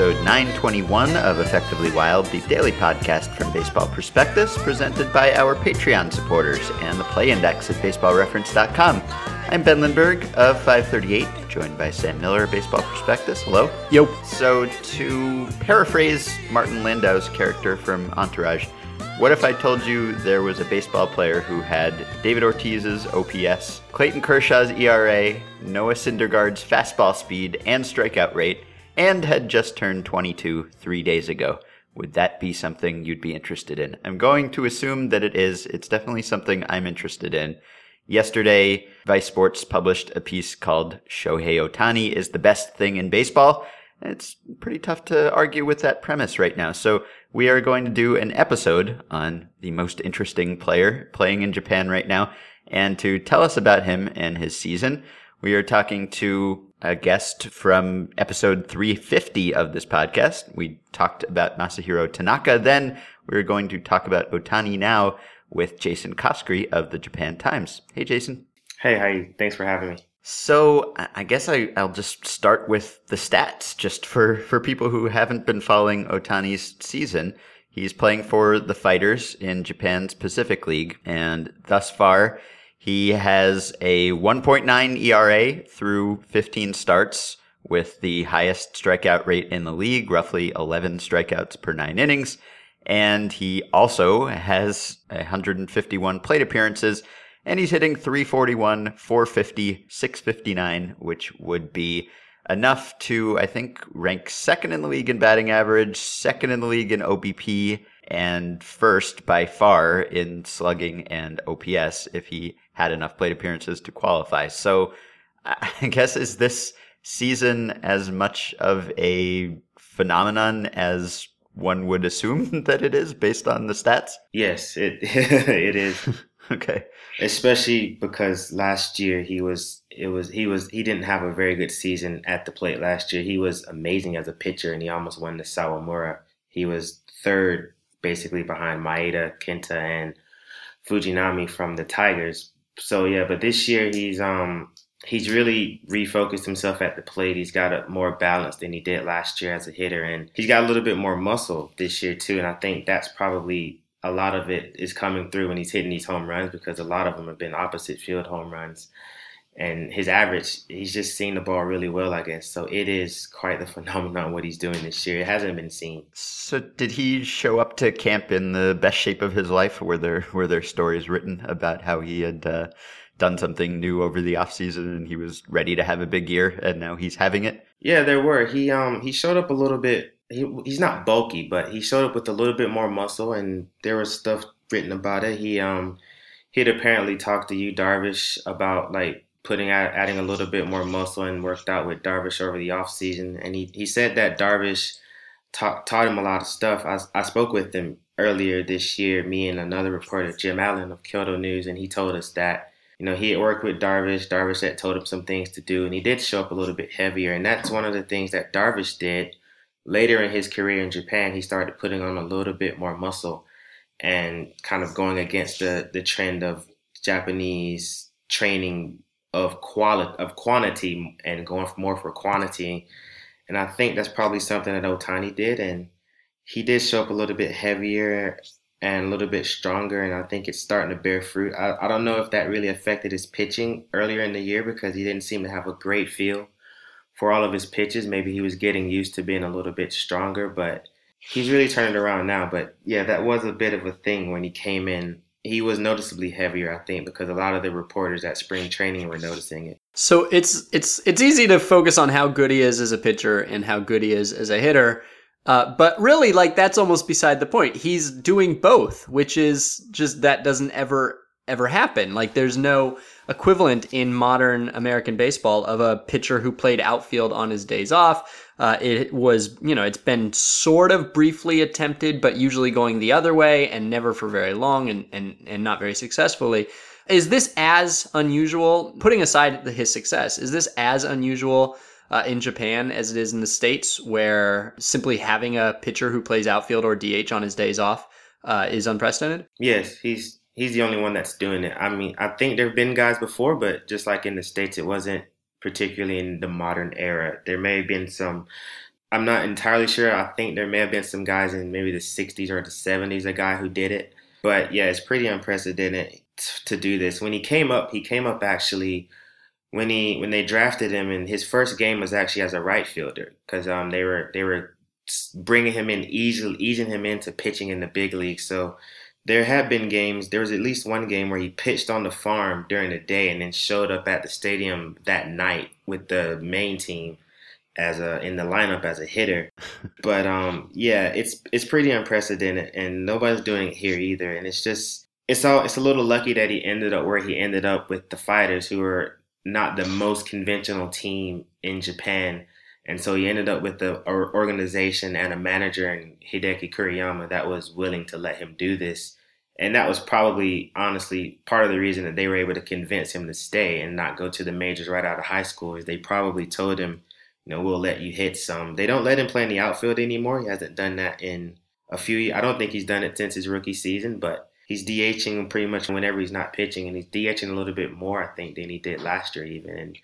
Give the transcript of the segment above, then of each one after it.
episode 921 of Effectively Wild, the daily podcast from Baseball Prospectus, presented by our Patreon supporters and the Play Index at baseballreference.com. I'm Ben Lindbergh of 538, joined by Sam Miller of Baseball Prospectus. Hello. Yo. So, to paraphrase Martin Landau's character from Entourage, what if I told you there was a baseball player who had David Ortiz's OPS, Clayton Kershaw's ERA, Noah Syndergaard's fastball speed and strikeout rate, and had just turned 22 three days ago? Would that be something you'd be interested in? I'm going to assume that it is. It's definitely something I'm interested in. Yesterday, Vice Sports published a piece called Shohei Ohtani is the best thing in baseball. It's pretty tough to argue with that premise right now. So we are going to do an episode on the most interesting player playing in Japan right now. And to tell us about him and his season, we are talking to a guest from episode 350 of this podcast. We talked about Masahiro Tanaka. Then we're going to talk about Otani now with Jason Coskrey of the Japan Times. Hey, Jason. Hey, hi. Thanks for having me. So I guess I, will just start with the stats, just for, for people who haven't been following Otani's season. He's playing for the Fighters in Japan's Pacific League, and thus far, he has a 1.9 ERA through 15 starts, with the highest strikeout rate in the league, roughly 11 strikeouts per nine innings. And he also has 151 plate appearances and he's hitting 341, 450, 659, which would be enough to, I think, rank second in the league in batting average, second in the league in OBP, and first by far in slugging and OPS if he had enough plate appearances to qualify. So I guess is this season as much of a phenomenon as one would assume that it is based on the stats? Yes, it it is. okay especially because last year he was it was he was he didn't have a very good season at the plate last year. He was amazing as a pitcher and he almost won the Sawamura. He was third basically behind Maeda, Kenta and Fujinami from the Tigers. So yeah, but this year he's um he's really refocused himself at the plate. He's got a more balance than he did last year as a hitter and he's got a little bit more muscle this year too and I think that's probably a lot of it is coming through when he's hitting these home runs because a lot of them have been opposite field home runs. And his average, he's just seen the ball really well, I guess. So it is quite the phenomenon what he's doing this year. It hasn't been seen. So did he show up to camp in the best shape of his life? Were there were there stories written about how he had uh, done something new over the offseason and he was ready to have a big year and now he's having it? Yeah, there were. He um he showed up a little bit he he's not bulky, but he showed up with a little bit more muscle, and there was stuff written about it. He um he'd apparently talked to Yu Darvish about like putting out adding a little bit more muscle and worked out with Darvish over the off season, and he he said that Darvish taught taught him a lot of stuff. I I spoke with him earlier this year, me and another reporter, Jim Allen of Kyodo News, and he told us that you know, he had worked with Darvish. Darvish had told him some things to do, and he did show up a little bit heavier. And that's one of the things that Darvish did later in his career in Japan, he started putting on a little bit more muscle and kind of going against the, the trend of Japanese training of quality of quantity and going more for quantity. And I think that's probably something that Ohtani did. And he did show up a little bit heavier and a little bit stronger. And I think it's starting to bear fruit. I, I don't know if that really affected his pitching earlier in the year because he didn't seem to have a great feel for all of his pitches. Maybe he was getting used to being a little bit stronger, but he's really turned around now. But yeah, that was a bit of a thing when he came in. He was noticeably heavier, I think, because a lot of the reporters at spring training were noticing it. So it's it's it's easy to focus on how good he is as a pitcher and how good he is as a hitter. Uh, but really, like that's almost beside the point. He's doing both, which is just that doesn't ever ever happen. Like there's no equivalent in modern American baseball of a pitcher who played outfield on his days off. Uh, it was, you know, it's been sort of briefly attempted, but usually going the other way and never for very long and, and, and not very successfully. Is this as unusual, putting aside his success, is this as unusual uh, in Japan as it is in the States, where simply having a pitcher who plays outfield or DH on his days off uh, is unprecedented? Yes, he's he's the only one that's doing it. I mean, I think there have been guys before, but just like in the states, it wasn't particularly in the modern era. There may have been some. I'm not entirely sure. I think there may have been some guys in maybe the 60s or the 70s, a guy who did it. But yeah, it's pretty unprecedented to do this. When he came up, he came up actually when he when they drafted him, and his first game was actually as a right fielder because um they were they were bringing him in easily easing him into pitching in the big league. So there have been games. There was at least one game where he pitched on the farm during the day and then showed up at the stadium that night with the main team as a in the lineup as a hitter. But um yeah, it's it's pretty unprecedented and nobody's doing it here either. And it's just it's all it's a little lucky that he ended up where he ended up with the fighters who are not the most conventional team in Japan. And so he ended up with the organization and a manager in Hideki Kuriyama that was willing to let him do this. And that was probably, honestly, part of the reason that they were able to convince him to stay and not go to the majors right out of high school. Is they probably told him, you know, we'll let you hit some. They don't let him play in the outfield anymore. He hasn't done that in a few. I don't think he's done it since his rookie season, but he's DHing pretty much whenever he's not pitching, and he's DHing a little bit more, I think, than he did last year even. And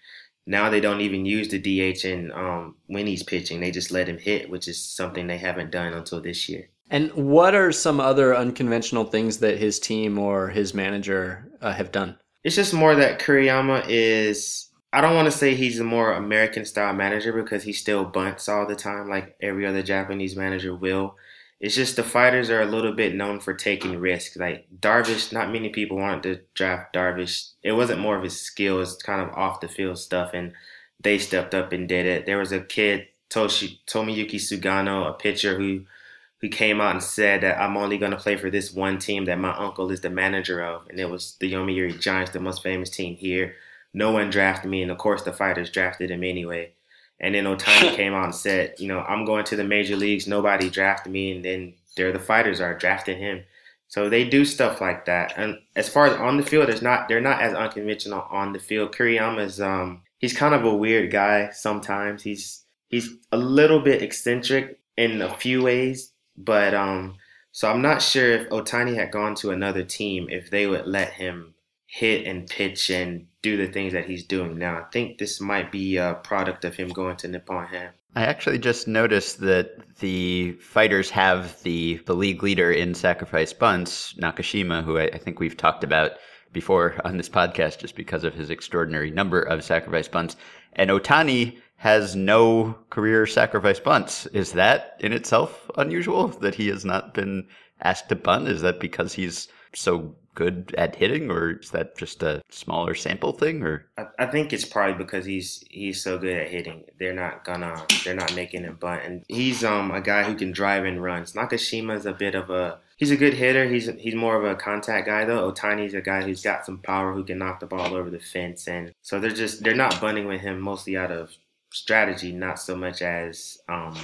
now they don't even use the DH in um, when he's pitching; they just let him hit, which is something they haven't done until this year. And what are some other unconventional things that his team or his manager uh, have done? It's just more that Kuriyama is. I don't want to say he's a more American style manager because he still bunts all the time, like every other Japanese manager will. It's just the fighters are a little bit known for taking risks. Like Darvish, not many people wanted to draft Darvish. It wasn't more of his skill; it's kind of off the field stuff, and they stepped up and did it. There was a kid, Toshi, Tomoyuki Sugano, a pitcher who who came out and said that I'm only going to play for this one team that my uncle is the manager of, and it was the Yomiuri Giants, the most famous team here. No one drafted me, and of course the fighters drafted him anyway. And then Ohtani came out and said, you know, I'm going to the major leagues. Nobody drafted me. And then there the fighters are drafting him. So they do stuff like that. And as far as on the field, it's not they're not as unconventional on the field. Kuriyama's um he's kind of a weird guy sometimes. He's he's a little bit eccentric in a few ways, but um so I'm not sure if Ohtani had gone to another team if they would let him hit and pitch and do the things that he's doing now. I think this might be a product of him going to Nippon Ham. I actually just noticed that the fighters have the, the league leader in sacrifice bunts, Nakashima, who I, I think we've talked about before on this podcast just because of his extraordinary number of sacrifice bunts. And Otani has no career sacrifice bunts. Is that in itself unusual that he has not been asked to bunt? Is that because he's so good at hitting, or is that just a smaller sample thing? Or I, I, think it's probably because he's he's so good at hitting. They're not gonna they're not making him bunt, and he's um a guy who can drive and runs. Nakashima's a bit of a he's a good hitter. He's he's more of a contact guy though. Ohtani's a guy who's got some power who can knock the ball over the fence, and so they're just they're not bunting with him mostly out of strategy, not so much as um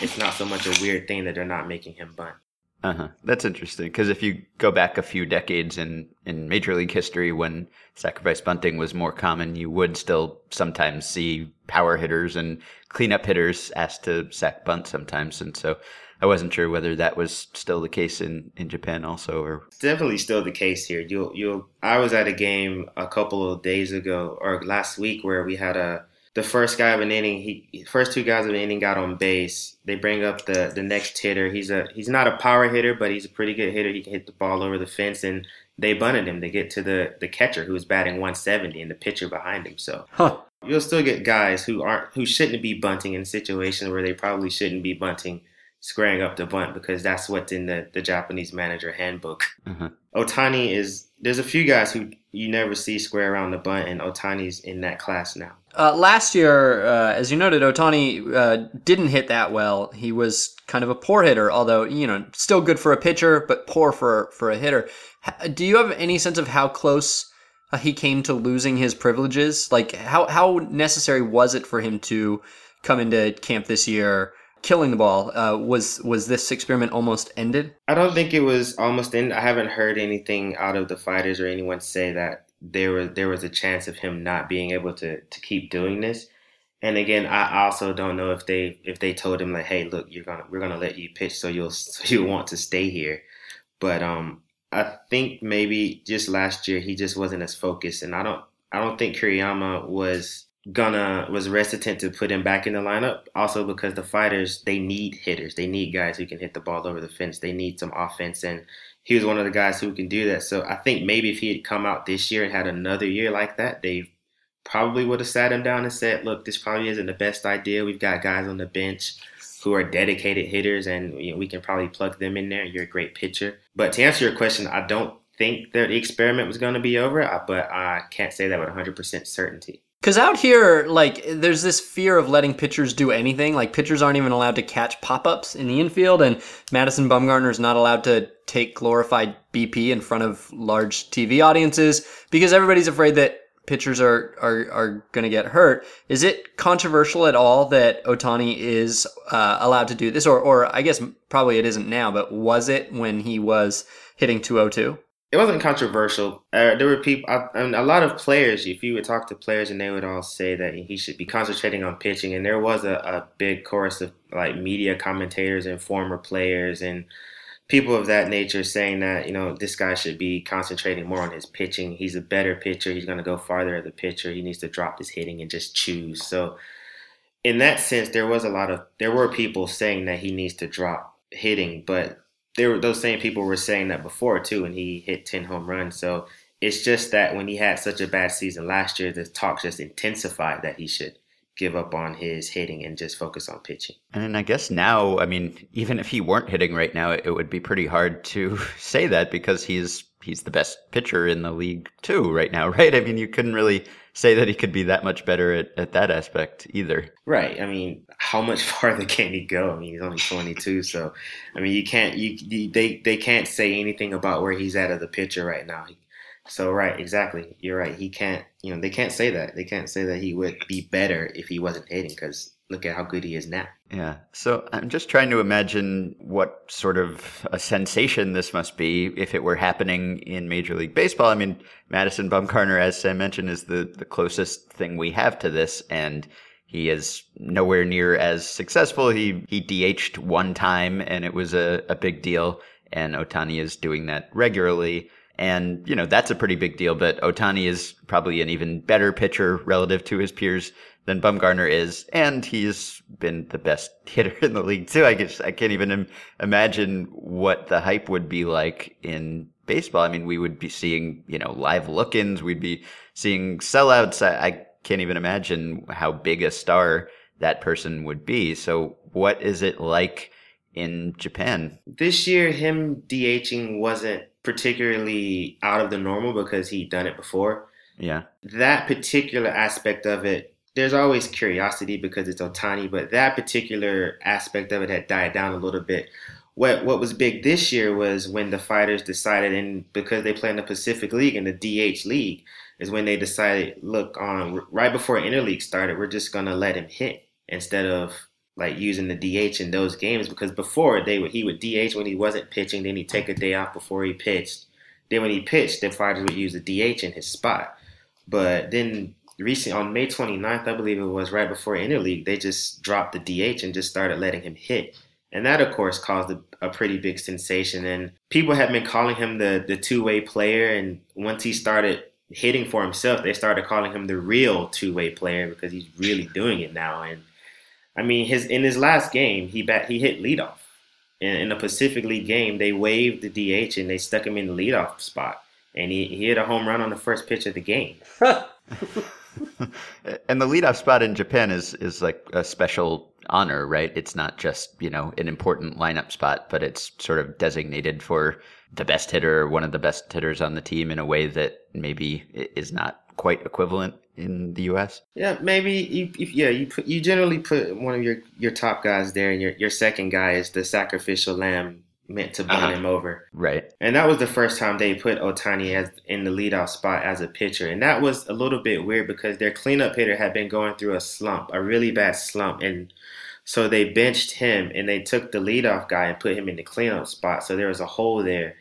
it's not so much a weird thing that they're not making him bunt. Uh huh. That's interesting because if you go back a few decades in in major league history, when sacrifice bunting was more common, you would still sometimes see power hitters and cleanup hitters asked to sack bunt sometimes, and so I wasn't sure whether that was still the case in, in Japan also or definitely still the case here. You you I was at a game a couple of days ago or last week where we had a the first guy of an inning, he first two guys of an inning got on base. They bring up the the next hitter. He's a he's not a power hitter, but he's a pretty good hitter. He can hit the ball over the fence, and they bunted him. They get to the the catcher who was batting 170 and the pitcher behind him. So huh. you'll still get guys who aren't who shouldn't be bunting in situations where they probably shouldn't be bunting, squaring up the bunt because that's what's in the the Japanese manager handbook. Uh-huh. Ohtani is there's a few guys who you never see square around the bunt, and Ohtani's in that class now. Uh, last year, uh, as you noted, Otani uh, didn't hit that well. He was kind of a poor hitter, although you know still good for a pitcher, but poor for for a hitter. Do you have any sense of how close uh, he came to losing his privileges? Like how how necessary was it for him to come into camp this year? killing the ball. Uh, was was this experiment almost ended? I don't think it was almost ended. I haven't heard anything out of the fighters or anyone say that there was there was a chance of him not being able to to keep doing this. And again, I also don't know if they if they told him like, hey, look, you're gonna we're gonna let you pitch, so you'll so you'll want to stay here. But um, I think maybe just last year he just wasn't as focused, and I don't I don't think Kuriyama was gonna was hesitant to put him back in the lineup. Also because the fighters they need hitters, they need guys who can hit the ball over the fence. They need some offense, and he was one of the guys who can do that. So I think maybe if he had come out this year and had another year like that, they probably would have sat him down and said, "Look, this probably isn't the best idea. We've got guys on the bench." Who are dedicated hitters, and you know, we can probably plug them in there. You're a great pitcher. But to answer your question, I don't think that the experiment was going to be over, uh, but I can't say that with 100% certainty. Because out here, like, there's this fear of letting pitchers do anything. Like, pitchers aren't even allowed to catch pop ups in the infield, and Madison Bumgarner is not allowed to take glorified BP in front of large TV audiences because everybody's afraid that pitchers are are, are going to get hurt. Is it controversial at all that Otani is uh, allowed to do this, or or I guess probably it isn't now, but was it when he was hitting 202? It wasn't controversial. Uh, there were people, I, I mean, a lot of players. If you would talk to players, and they would all say that he should be concentrating on pitching. And there was a, a big chorus of like media commentators and former players and people of that nature saying that you know this guy should be concentrating more on his pitching. He's a better pitcher. He's going to go farther as a pitcher. He needs to drop his hitting and just choose. So, in that sense, there was a lot of there were people saying that he needs to drop hitting, but there were those same people were saying that before too, and he hit ten home runs. So it's just that when he had such a bad season last year, the talk just intensified that he should give up on his hitting and just focus on pitching. And I guess now, I mean, even if he weren't hitting right now, it would be pretty hard to say that because he's he's the best pitcher in the league too right now, right? I mean, you couldn't really say that he could be that much better at, at that aspect either. Right. I mean, how much farther can he go? I mean, he's only 22, so I mean, you can't you, they they can't say anything about where he's at as a pitcher right now. So right, exactly. You're right. He can't, you know, they can't say that. They can't say that he would be better if he wasn't hitting because look at how good he is now. Yeah. So I'm just trying to imagine what sort of a sensation this must be if it were happening in Major League Baseball. I mean, Madison Bumgarner, as I mentioned, is the, the closest thing we have to this. And he is nowhere near as successful. He, he DH'd one time and it was a, a big deal. And Otani is doing that regularly. And, you know, that's a pretty big deal, but Otani is probably an even better pitcher relative to his peers than Bumgarner is. And he's been the best hitter in the league too. I guess I can't even Im- imagine what the hype would be like in baseball. I mean, we would be seeing, you know, live look-ins. We'd be seeing sellouts. I, I can't even imagine how big a star that person would be. So what is it like in Japan? This year, him DHing wasn't particularly out of the normal because he'd done it before. Yeah. That particular aspect of it, there's always curiosity because it's Ohtani, but that particular aspect of it had died down a little bit. What what was big this year was when the fighters decided, and because they play in the Pacific League and the DH League, is when they decided, look, on right before interleague started, we're just gonna let him hit instead of like using the DH in those games because before they would he would DH when he wasn't pitching, then he'd take a day off before he pitched. Then when he pitched, the fighters would use the DH in his spot. But then recent on May 29th, I believe it was right before interleague, they just dropped the DH and just started letting him hit. And that, of course, caused a, a pretty big sensation. And people had been calling him the, the two way player. And once he started hitting for himself, they started calling him the real two way player because he's really doing it now. And I mean, his in his last game, he bat he hit leadoff. In, in a Pacific League game, they waived the DH and they stuck him in the leadoff spot, and he, he hit a home run on the first pitch of the game. and the leadoff spot in Japan is is like a special honor, right? It's not just you know an important lineup spot, but it's sort of designated for the best hitter, one of the best hitters on the team, in a way that maybe is not quite equivalent in the U.S. Yeah, maybe you, yeah you put you generally put one of your your top guys there, and your your second guy is the sacrificial lamb meant to burn uh-huh. him over. Right. And that was the first time they put Otani as in the leadoff spot as a pitcher, and that was a little bit weird because their cleanup hitter had been going through a slump, a really bad slump, and so they benched him and they took the leadoff guy and put him in the cleanup spot. So there was a hole there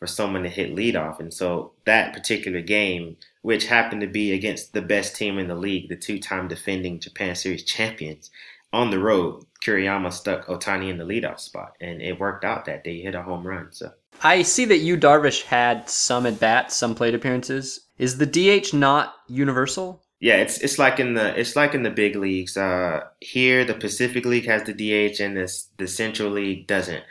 for someone to hit leadoff, and so that particular game which happened to be against the best team in the league, the two-time defending Japan Series champions. On the road, Kuriyama stuck Otani in the leadoff spot, and it worked out that day. He hit a home run. So I see that Yu Darvish had some at bats, some plate appearances. Is the DH not universal? Yeah, it's it's like in the it's like in the big leagues. Uh, here, the Pacific League has the DH, and this the Central League doesn't.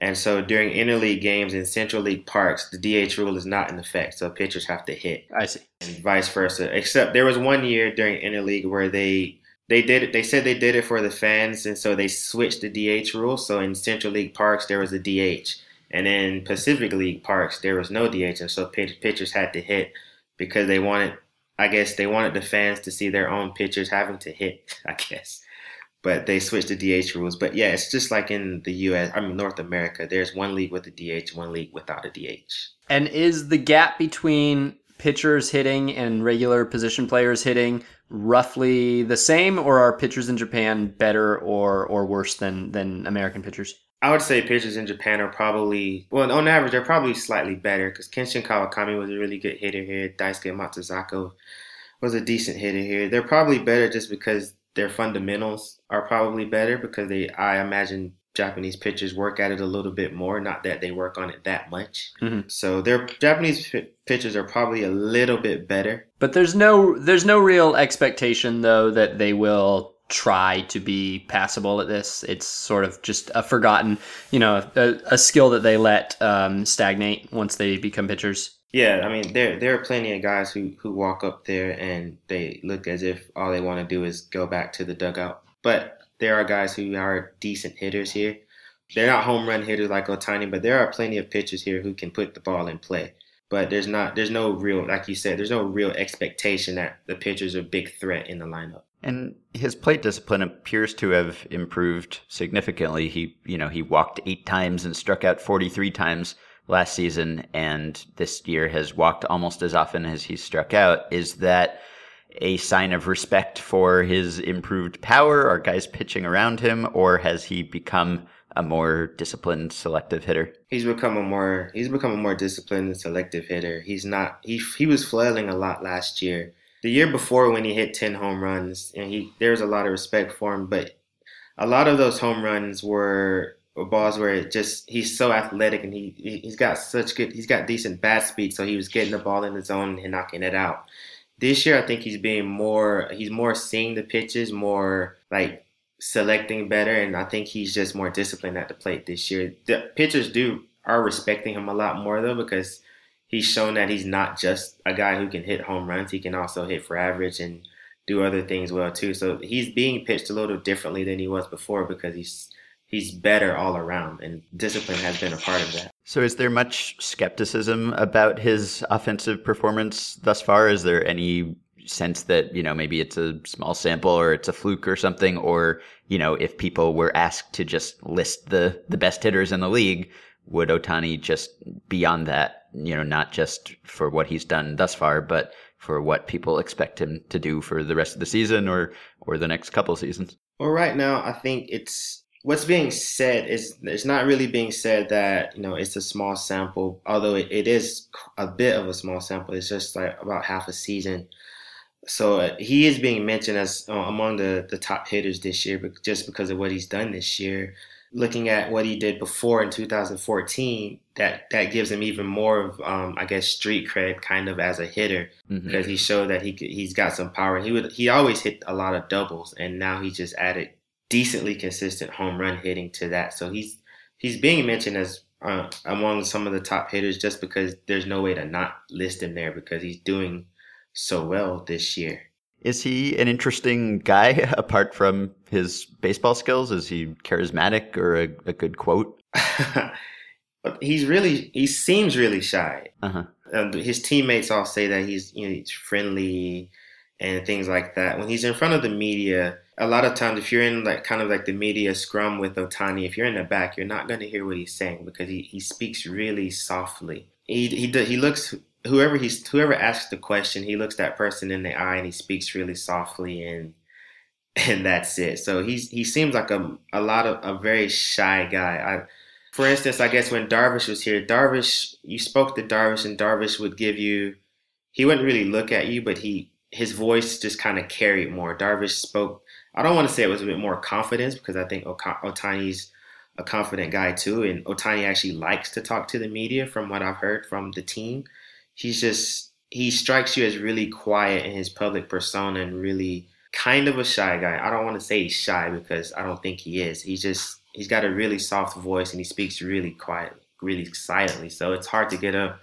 And so during interleague games in Central League parks, the DH rule is not in effect, so pitchers have to hit. I see. And vice versa. Except there was one year during interleague where they they did it. They said they did it for the fans, and so they switched the DH rule. So in Central League parks, there was a DH, and in Pacific League parks, there was no DH, and so pitchers had to hit because they wanted. I guess they wanted the fans to see their own pitchers having to hit. I guess but they switched the DH rules. But yeah, it's just like in the US, I mean North America. There's one league with a DH, one league without a DH. And is the gap between pitchers hitting and regular position players hitting roughly the same, or are pitchers in Japan better or or worse than than American pitchers? I would say pitchers in Japan are probably well on average they're probably slightly better because Kenshin Kawakami was a really good hitter here. Daisuke Matsuzaka was a decent hitter here. They're probably better just because their fundamentals are probably better because they I imagine Japanese pitchers work at it a little bit more. Not that they work on it that much. Mm-hmm. So their Japanese p- pitchers are probably a little bit better. But there's no there's no real expectation though that they will try to be passable at this. It's sort of just a forgotten, you know, a, a skill that they let um, stagnate once they become pitchers. Yeah, I mean there there are plenty of guys who who walk up there and they look as if all they want to do is go back to the dugout. But there are guys who are decent hitters here. They're not home run hitters like Ohtani, but there are plenty of pitchers here who can put the ball in play. But there's not there's no real like you said, there's no real expectation that the pitchers are a big threat in the lineup. And his plate discipline appears to have improved significantly. He, you know, he walked eight times and struck out 43 times last season and this year has walked almost as often as he struck out. Is that a sign of respect for his improved power? Are guys pitching around him, or has he become a more disciplined, selective hitter? He's become a more he's become a more disciplined and selective hitter. He's not he he was flailing a lot last year. The year before, when he hit ten home runs, and he there was a lot of respect for him, but a lot of those home runs were balls where it just he's so athletic and he he's got such good he's got decent bat speed so he was getting the ball in the zone and knocking it out this year i think he's being more he's more seeing the pitches more like selecting better and i think he's just more disciplined at the plate this year. The pitchers do are respecting him a lot more though because he's shown that he's not just a guy who can hit home runs. He can also hit for average and do other things well too. So he's being pitched a little differently than he was before because he's he's better all around, and discipline has been a part of that. So, is there much skepticism about his offensive performance thus far? Is there any sense that you know maybe it's a small sample or it's a fluke or something, or you know if people were asked to just list the the best hitters in the league, would otani just be on that? You know, not just for what he's done thus far, but for what people expect him to do for the rest of the season or or the next couple seasons. Well, right now I think it's what's being said is it's not really being said that you know it's a small sample although it, it is a bit of a small sample it's just like about half a season. So uh, he is being mentioned as uh, among the, the top hitters this year but just because of what he's done this year. Looking at what he did before in 2014 that that gives him even more of um, i guess street cred kind of as a hitter. Mm-hmm. because he showed that he he's got some power. He would he always hit a lot of doubles and now he just added decently consistent home run hitting to that. So he's he's being mentioned as uh, among some of the top hitters just because there's no way to not list him there because he's doing so well this year. Is he an interesting guy apart from his baseball skills? Is he charismatic or a, a good quote? he's really he seems really shy. Uh-huh. Um, his teammates all say that he's you know he's friendly and things like that. When he's in front of the media, a lot of times if you're in like kind of like the media scrum with Otani, if you're in the back, you're not going to hear what he's saying because he, he speaks really softly. He he he looks whoever he's whoever asks the question, he looks that person in the eye and he speaks really softly and and that's it. So he's he seems like a a lot of a very shy guy. I for instance, I guess when Darvish was here, Darvish you spoke to Darvish and Darvish would give you he wouldn't really look at you, but he his voice just kind of carried more. Darvish spoke. I don't want to say it was a bit more confidence because I think Otani's a confident guy too, and Otani actually likes to talk to the media. From what I've heard from the team, he's just he strikes you as really quiet in his public persona and really kind of a shy guy. I don't want to say he's shy because I don't think he is. He's just he's got a really soft voice and he speaks really quietly, really silently. So it's hard to get a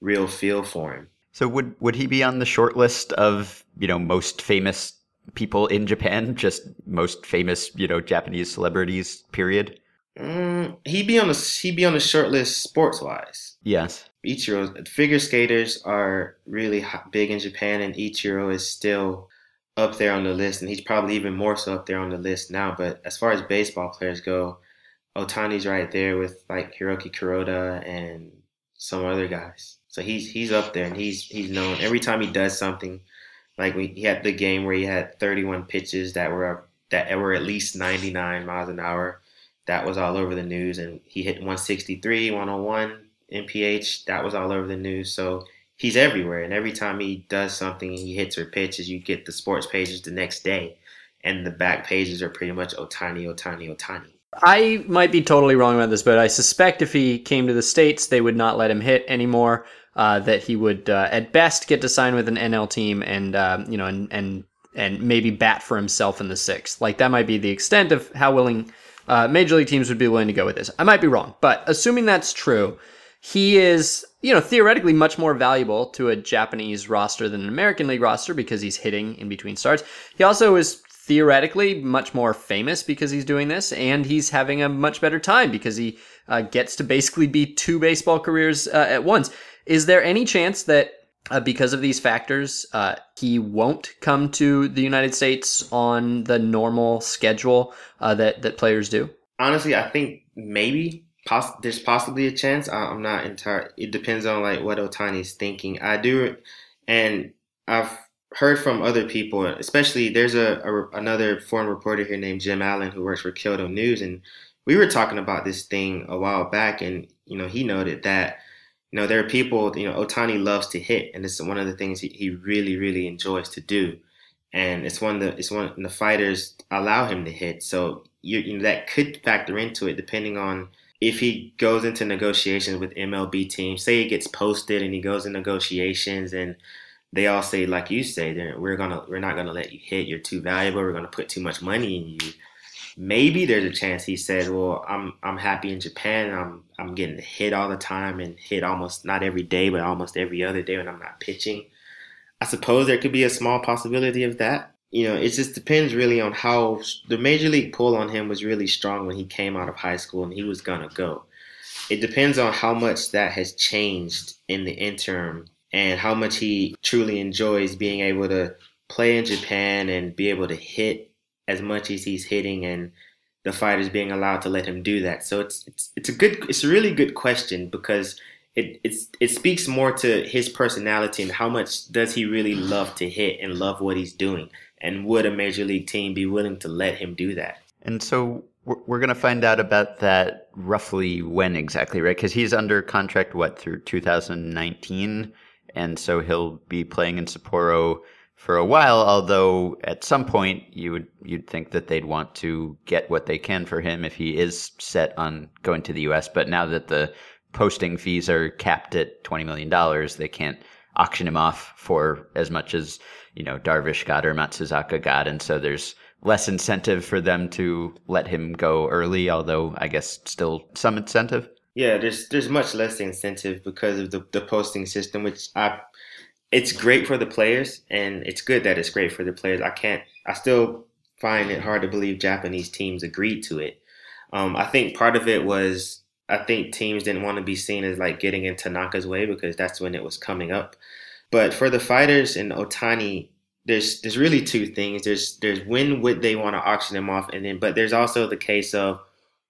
real feel for him. So would would he be on the short list of you know most famous people in Japan? Just most famous you know Japanese celebrities. Period. Mm, he'd be on the he'd be on the short list sports wise. Yes. Ichiro figure skaters are really big in Japan, and Ichiro is still up there on the list, and he's probably even more so up there on the list now. But as far as baseball players go, Ohtani's right there with like Hiroki Kuroda and some other guys. So he's he's up there and he's he's known every time he does something. Like we he had the game where he had 31 pitches that were that were at least 99 miles an hour. That was all over the news, and he hit 163, 101 MPH. That was all over the news. So he's everywhere, and every time he does something, he hits or pitches, you get the sports pages the next day, and the back pages are pretty much Ohtani, Otani, oh, Otani. Oh, I might be totally wrong about this, but I suspect if he came to the states, they would not let him hit anymore uh, that he would uh, at best get to sign with an NL team and um, you know and and and maybe bat for himself in the sixth. Like that might be the extent of how willing uh, major league teams would be willing to go with this. I might be wrong, but assuming that's true, he is you know theoretically much more valuable to a Japanese roster than an American League roster because he's hitting in between starts. He also is theoretically much more famous because he's doing this, and he's having a much better time because he uh, gets to basically be two baseball careers uh, at once. Is there any chance that uh, because of these factors, uh, he won't come to the United States on the normal schedule uh, that that players do? Honestly, I think maybe poss- there's possibly a chance. I- I'm not entirely. It depends on like what Otani's thinking. I do, and I've heard from other people, especially there's a, a another foreign reporter here named Jim Allen who works for Kyodo News, and we were talking about this thing a while back, and you know he noted that you know, there are people, you know, Otani loves to hit, and it's one of the things he, he really, really enjoys to do. And it's one of the it's one the fighters allow him to hit. So you, you know that could factor into it depending on if he goes into negotiations with MLB teams. Say he gets posted and he goes in negotiations and they all say, like you say, we're gonna we're not gonna let you hit. You're too valuable. We're gonna put too much money in you maybe there's a chance he says, "Well, I'm I'm happy in Japan. I'm I'm getting hit all the time and hit almost not every day, but almost every other day when I'm not pitching." I suppose there could be a small possibility of that. You know, it just depends really on how the major league pull on him was really strong when he came out of high school and he was gonna go. It depends on how much that has changed in the interim and how much he truly enjoys being able to play in Japan and be able to hit as much as he's hitting and the fighters being allowed to let him do that. So it's it's it's a good it's a really good question because it it's it speaks more to his personality and how much does he really love to hit and love what he's doing and would a major league team be willing to let him do that? And so we're going to find out about that roughly when exactly, right? Because he's under contract what through 2019, and so he'll be playing in Sapporo for a while. Although at some point you would you'd think that they'd want to get what they can for him if he is set on going to the U.S. But now that the posting fees are capped at twenty million dollars, they can't auction him off for as much as you know Darvish got or Matsuzaka got, and so there's less incentive for them to let him go early. Although I guess still some incentive. Yeah, there's there's much less incentive because of the, the posting system, which I it's great for the players, and it's good that it's great for the players. I can't. I still find it hard to believe Japanese teams agreed to it. Um, I think part of it was I think teams didn't want to be seen as like getting in Tanaka's way because that's when it was coming up. But for the fighters and Otani, there's there's really two things. There's there's when would they want to auction him off, and then but there's also the case of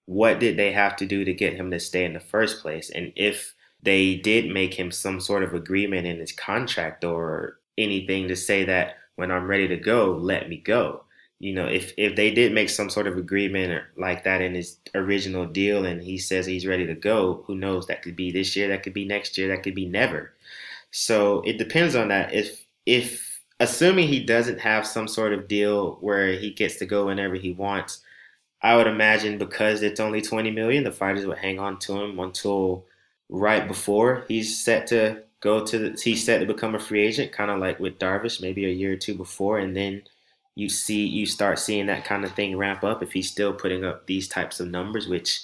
what did they have to do to get him to stay in the first place, and if they did make him some sort of agreement in his contract or anything to say that when I'm ready to go, let me go. You know, if if they did make some sort of agreement like that in his original deal and he says he's ready to go, who knows? That could be this year, that could be next year, that could be never. So it depends on that. If if assuming he doesn't have some sort of deal where he gets to go whenever he wants, I would imagine because it's only 20 million, the fighters would hang on to him until right before he's set to go to the, he's set to become a free agent, kind of like with Darvish, maybe a year or two before, and then you see you start seeing that kind of thing ramp up if he's still putting up these types of numbers, which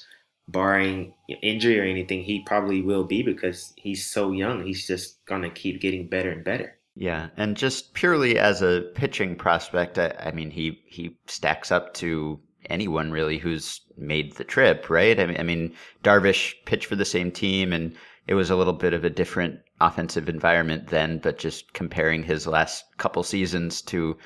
barring injury or anything, he probably will be because he's so young. He's just gonna keep getting better and better. Yeah, and just purely as a pitching prospect, I, I mean, he he stacks up to anyone really who's made the trip, right? I mean, I mean, Darvish pitched for the same team, and it was a little bit of a different offensive environment then. But just comparing his last couple seasons to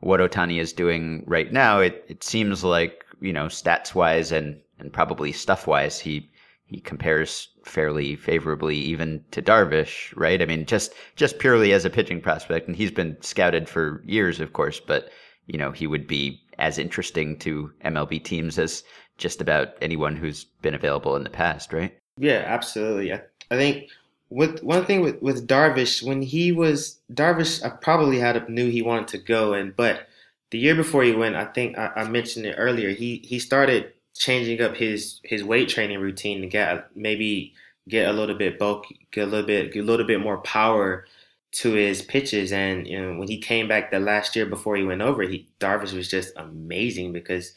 what Otani is doing right now, it it seems like you know stats wise and and probably stuff wise, he he compares fairly favorably even to Darvish, right? I mean, just just purely as a pitching prospect, and he's been scouted for years, of course, but you know, he would be as interesting to MLB teams as just about anyone who's been available in the past, right? Yeah, absolutely. I, I think with one thing with, with Darvish, when he was Darvish, I probably had knew he wanted to go, and but the year before he went, I think I, I mentioned it earlier. He he started changing up his his weight training routine to get maybe get a little bit bulky, get a little bit get a little bit more power to his pitches. And you know, when he came back the last year before he went over, he Darvish was just amazing because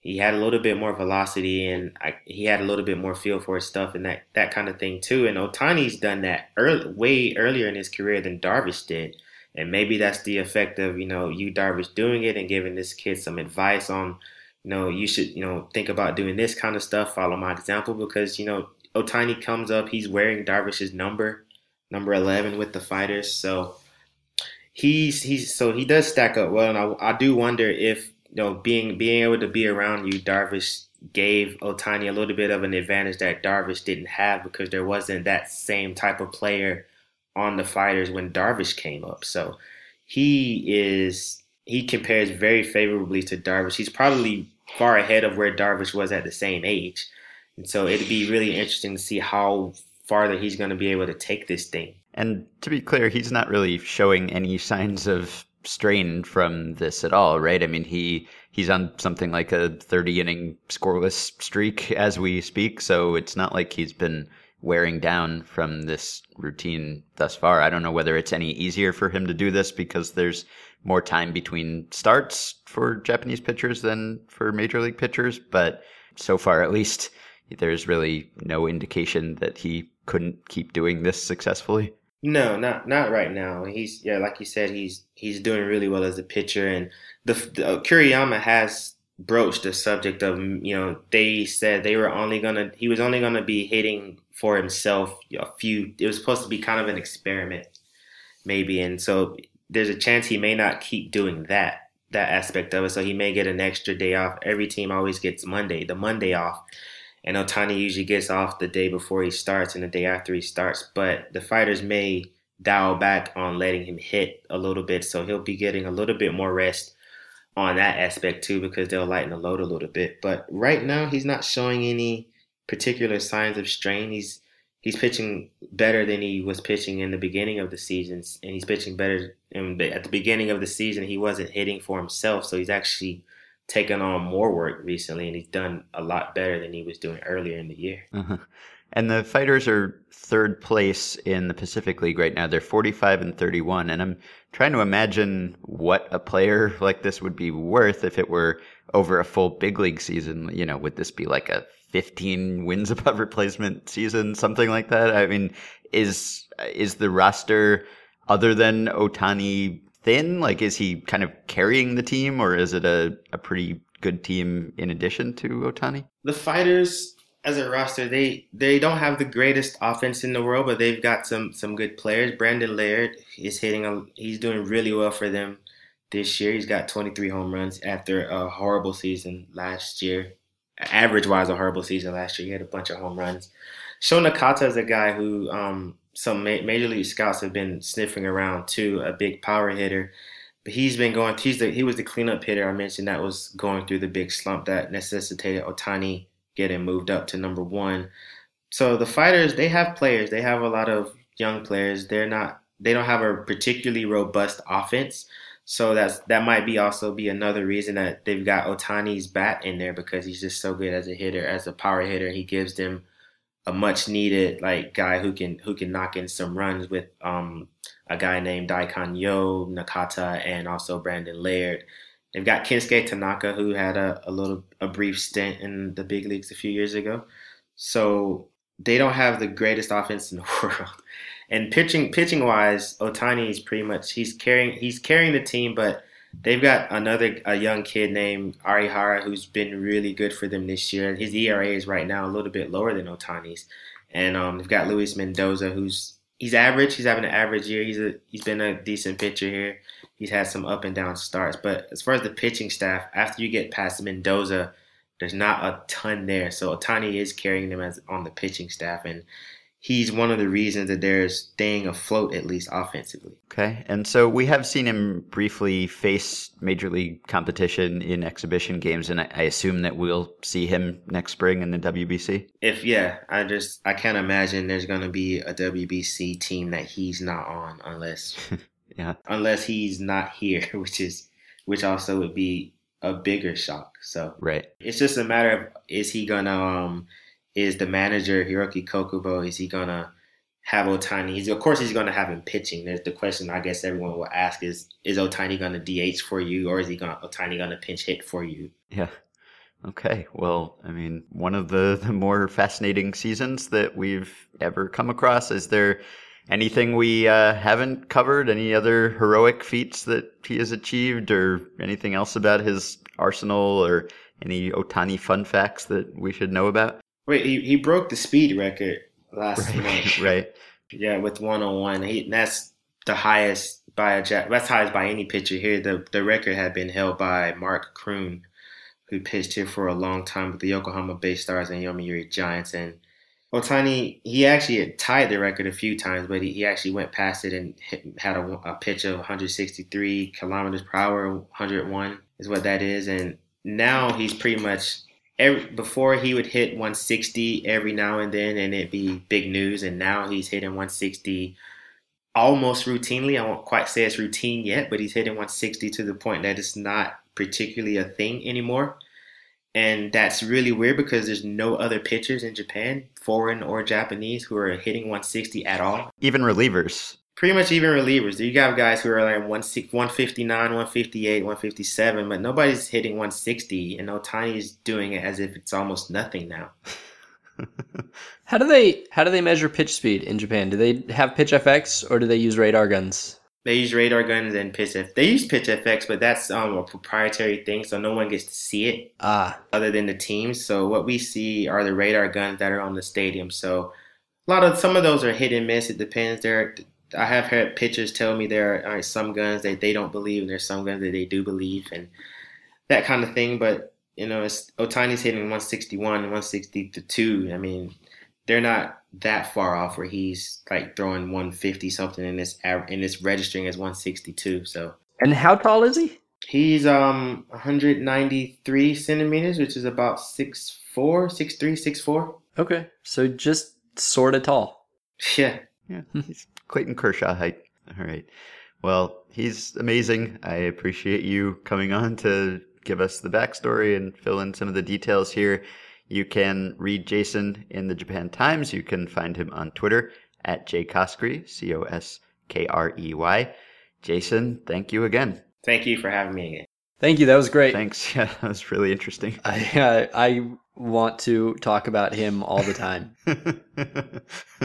he had a little bit more velocity and I, he had a little bit more feel for his stuff and that that kind of thing too. And Otani's done that early, way earlier in his career than Darvish did. And maybe that's the effect of you know Yu Darvish doing it and giving this kid some advice on you know, you should, you know, think about doing this kind of stuff, follow my example because, you know, Otani comes up, he's wearing Darvish's number, number 11 with the fighters. So he's, he's, so he does stack up well. And I, I do wonder if, you know, being, being able to be around you, Darvish gave Otani a little bit of an advantage that Darvish didn't have because there wasn't that same type of player on the fighters when Darvish came up. So he is, he compares very favorably to Darvish. He's probably far ahead of where Darvish was at the same age. And so it'd be really interesting to see how farther he's going to be able to take this thing. And to be clear, he's not really showing any signs of strain from this at all, right? I mean, he he's on something like a 30 inning scoreless streak as we speak, so it's not like he's been wearing down from this routine thus far. I don't know whether it's any easier for him to do this because there's more time between starts for Japanese pitchers than for major league pitchers, but so far at least there's really no indication that he couldn't keep doing this successfully. No, not not right now. He's yeah, like you said, he's he's doing really well as a pitcher, and the, the Kuriyama has broached the subject of you know they said they were only gonna he was only gonna be hitting for himself a few. It was supposed to be kind of an experiment, maybe, and so there's a chance he may not keep doing that that aspect of it. So he may get an extra day off. Every team always gets Monday, the Monday off. And Otani usually gets off the day before he starts and the day after he starts. But the fighters may dial back on letting him hit a little bit. So he'll be getting a little bit more rest on that aspect too because they'll lighten the load a little bit. But right now he's not showing any particular signs of strain. He's he's pitching better than he was pitching in the beginning of the season, and he's pitching better. And at the beginning of the season, he wasn't hitting for himself, so he's actually taken on more work recently, and he's done a lot better than he was doing earlier in the year. Uh-huh. And the Fighters are third place in the Pacific League right now. They're 45 and 31. And I'm trying to imagine what a player like this would be worth if it were over a full big league season. You know, would this be like a 15 wins above replacement season, something like that? I mean, is is the roster other than Ohtani thin? Like, is he kind of carrying the team, or is it a, a pretty good team in addition to Otani? The Fighters as a roster, they they don't have the greatest offense in the world, but they've got some some good players. Brandon Laird is hitting a, he's doing really well for them this year. He's got 23 home runs after a horrible season last year. Average wise, a horrible season last year. He had a bunch of home runs. Sho Nakata is a guy who um, some major league scouts have been sniffing around too, a big power hitter. But he's been going. He's the, he was the cleanup hitter I mentioned that was going through the big slump that necessitated Otani getting moved up to number one. So the fighters, they have players. They have a lot of young players. They're not. They don't have a particularly robust offense. So that's that might be also be another reason that they've got Otani's bat in there because he's just so good as a hitter, as a power hitter. He gives them a much needed like guy who can who can knock in some runs with um, a guy named Daikan Yoh, Nakata, and also Brandon Laird. They've got Kensuke Tanaka, who had a, a little a brief stint in the big leagues a few years ago. So they don't have the greatest offense in the world. And pitching pitching wise, Otani is pretty much he's carrying he's carrying the team, but they've got another a young kid named Arihara who's been really good for them this year. His ERA is right now a little bit lower than Otani's, And um, they've got Luis Mendoza who's he's average. He's having an average year. He's a he's been a decent pitcher here. He's had some up and down starts, but as far as the pitching staff, after you get past Mendoza, there's not a ton there. So Otani is carrying them as on the pitching staff, and he's one of the reasons that they're staying afloat at least offensively. Okay, and so we have seen him briefly face major league competition in exhibition games, and I assume that we'll see him next spring in the WBC. If yeah, I just I can't imagine there's gonna be a WBC team that he's not on unless yeah, unless he's not here, which is which also would be a bigger shock. So right, it's just a matter of is he gonna um is the manager Hiroki Kokubo is he gonna have Otani? He's of course he's gonna have him pitching. There's the question I guess everyone will ask is is Ohtani gonna DH for you or is he gonna Otani gonna pinch hit for you? Yeah. Okay. Well, I mean, one of the, the more fascinating seasons that we've ever come across. Is there anything we uh, haven't covered? Any other heroic feats that he has achieved, or anything else about his arsenal, or any Otani fun facts that we should know about? Wait, he, he broke the speed record last right, month. right. Yeah, with one on one. He that's the highest by a that's highest by any pitcher here. The the record had been held by Mark Kroon, who pitched here for a long time with the Yokohama Bay Stars and Yomiuri Giants. And Ohtani, he actually had tied the record a few times, but he, he actually went past it and hit, had a, a pitch of 163 kilometers per hour, 101 is what that is. And now he's pretty much every, before he would hit 160 every now and then and it'd be big news and now he's hitting 160 almost routinely. I won't quite say it's routine yet but he's hitting 160 to the point that it's not particularly a thing anymore. And that's really weird because there's no other pitchers in japan foreign or japanese who are hitting 160 at all. Even relievers pretty much even relievers. You got guys who are like 159, 158, 157, but nobody's hitting 160, and Ohtani's doing it as if it's almost nothing now. how do they how do they measure pitch speed in Japan? Do they have pitch FX or do they use radar guns? They use radar guns and pitch F. They use pitch FX, but that's um, a proprietary thing, so no one gets to see it. Ah, other than the teams. So what we see are the radar guns that are on the stadium. So a lot of some of those are hit and miss. It depends. There I have heard pitchers tell me there are some guns that they don't believe, and there's some guns that they do believe, and that kind of thing. But you know, it's Ohtani's hitting 161 and 162. I mean, they're not that far off where he's like throwing 150 something in this in this registering as 162. So. And how tall is he? He's um 193 centimeters, which is about 6'4", 6'3", 6'4". Okay, so just sort of tall. Yeah. Yeah, he's Clayton Kershaw height. All right. Well, he's amazing. I appreciate you coming on to give us the backstory and fill in some of the details here. You can read Jason in the Japan Times. You can find him on Twitter at jcoskrey, C O S K R E Y. Jason, thank you again. Thank you for having me again. Thank you. That was great. Thanks. Yeah, that was really interesting. I uh, I want to talk about him all the time.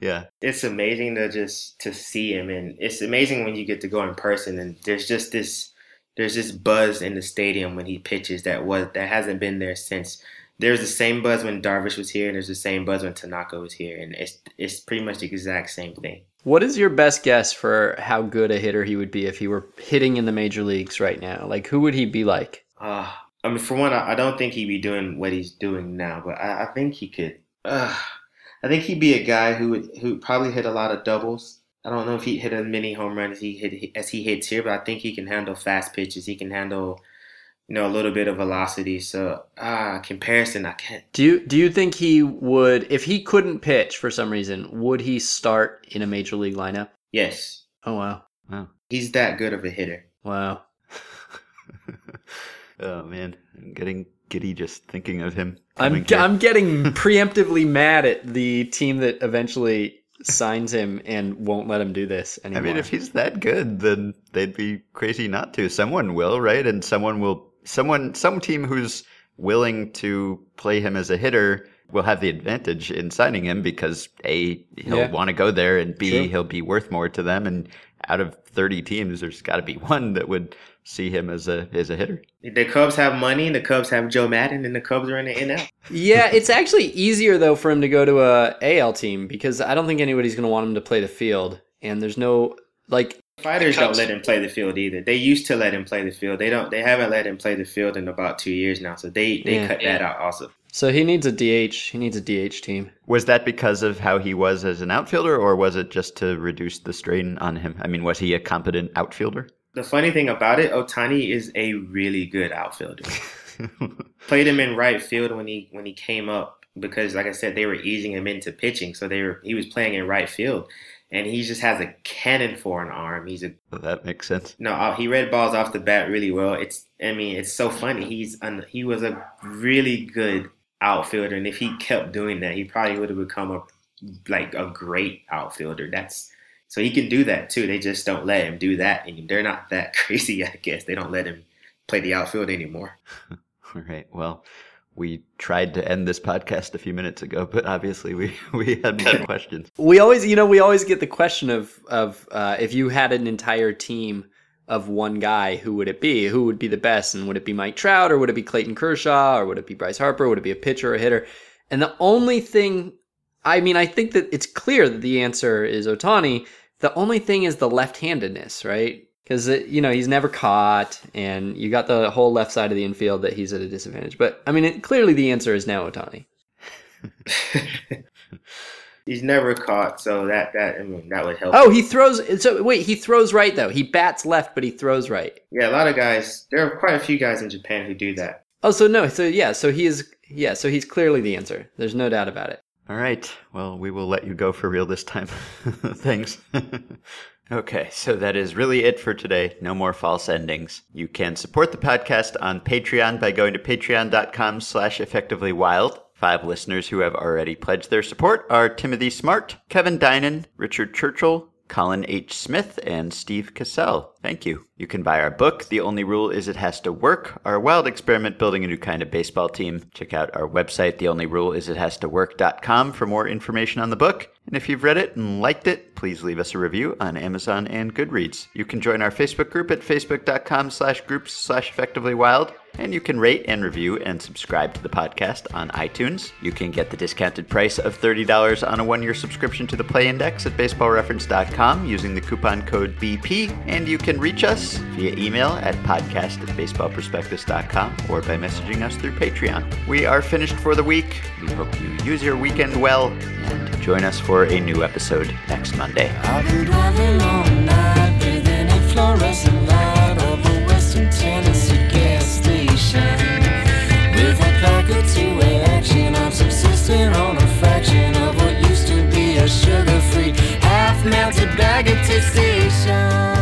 yeah. It's amazing to just to see him and it's amazing when you get to go in person and there's just this there's this buzz in the stadium when he pitches that was that hasn't been there since there's the same buzz when Darvish was here and there's the same buzz when Tanaka was here and it's it's pretty much the exact same thing. What is your best guess for how good a hitter he would be if he were hitting in the major leagues right now? Like who would he be like? Uh I mean, for one, I, don't think he'd be doing what he's doing now, but I, I think he could. Uh, I think he'd be a guy who would who probably hit a lot of doubles. I don't know if he'd hit as many home runs as he hit as he hits here, but I think he can handle fast pitches. He can handle, you know, a little bit of velocity. So ah, comparison, I can't. Do you do you think he would, if he couldn't pitch for some reason, would he start in a major league lineup? Yes. Oh wow. Wow. He's that good of a hitter. Wow. oh man, I'm getting giddy just thinking of him. I'm I'm getting preemptively mad at the team that eventually signs him and won't let him do this anymore. I mean, if he's that good, then they'd be crazy not to. Someone will, right? And someone will. Someone, some team who's willing to play him as a hitter will have the advantage in signing him because a he'll yeah. want to go there and b True. he'll be worth more to them and out of 30 teams there's got to be one that would see him as a as a hitter. The Cubs have money, and the Cubs have Joe Maddon and the Cubs are in the NL. yeah, it's actually easier though for him to go to a AL team because I don't think anybody's going to want him to play the field, and there's no like Fighters don't let him play the field either. They used to let him play the field. They don't. They haven't let him play the field in about two years now. So they they yeah. cut that out also. So he needs a DH. He needs a DH team. Was that because of how he was as an outfielder, or was it just to reduce the strain on him? I mean, was he a competent outfielder? The funny thing about it, Otani is a really good outfielder. Played him in right field when he when he came up because, like I said, they were easing him into pitching, so they were he was playing in right field and he just has a cannon for an arm. He's a that makes sense. No, uh, he read balls off the bat really well. It's I mean it's so funny. He's he was a really good outfielder, and if he kept doing that, he probably would have become a like a great outfielder. That's so he can do that too. They just don't let him do that, and they're not that crazy. I guess they don't let him play the outfield anymore. All right. Well, we tried to end this podcast a few minutes ago, but obviously we we had more questions. We always, you know, we always get the question of of uh, if you had an entire team of one guy, who would it be? Who would be the best? And would it be Mike Trout or would it be Clayton Kershaw or would it be Bryce Harper? Would it be a pitcher or a hitter? And the only thing, I mean, I think that it's clear that the answer is Otani. The only thing is the left-handedness, right? Because you know he's never caught, and you got the whole left side of the infield that he's at a disadvantage. But I mean, it, clearly the answer is now Ohtani. he's never caught, so that that I mean that would help. Oh, he throws. So wait, he throws right though. He bats left, but he throws right. Yeah, a lot of guys. There are quite a few guys in Japan who do that. Oh, so no, so yeah, so he is. Yeah, so he's clearly the answer. There's no doubt about it. All right. Well, we will let you go for real this time. Thanks. okay, so that is really it for today. No more false endings. You can support the podcast on Patreon by going to patreon.com slash effectivelywild. Five listeners who have already pledged their support are Timothy Smart, Kevin Dinan, Richard Churchill, Colin H. Smith, and Steve Cassell. Thank you. You can buy our book, The Only Rule Is It Has to Work, our wild experiment building a new kind of baseball team. Check out our website, theonlyruleisithastowork.com for more information on the book. And if you've read it and liked it, please leave us a review on Amazon and Goodreads. You can join our Facebook group at facebook.com slash groups slash effectivelywild. And you can rate and review and subscribe to the podcast on iTunes. You can get the discounted price of $30 on a one year subscription to the Play Index at baseballreference.com using the coupon code BP. And you can reach us via email at podcast at baseballprospectus.com or by messaging us through Patreon. We are finished for the week. We hope you use your weekend well and join us for a new episode next Monday melted bag of tasty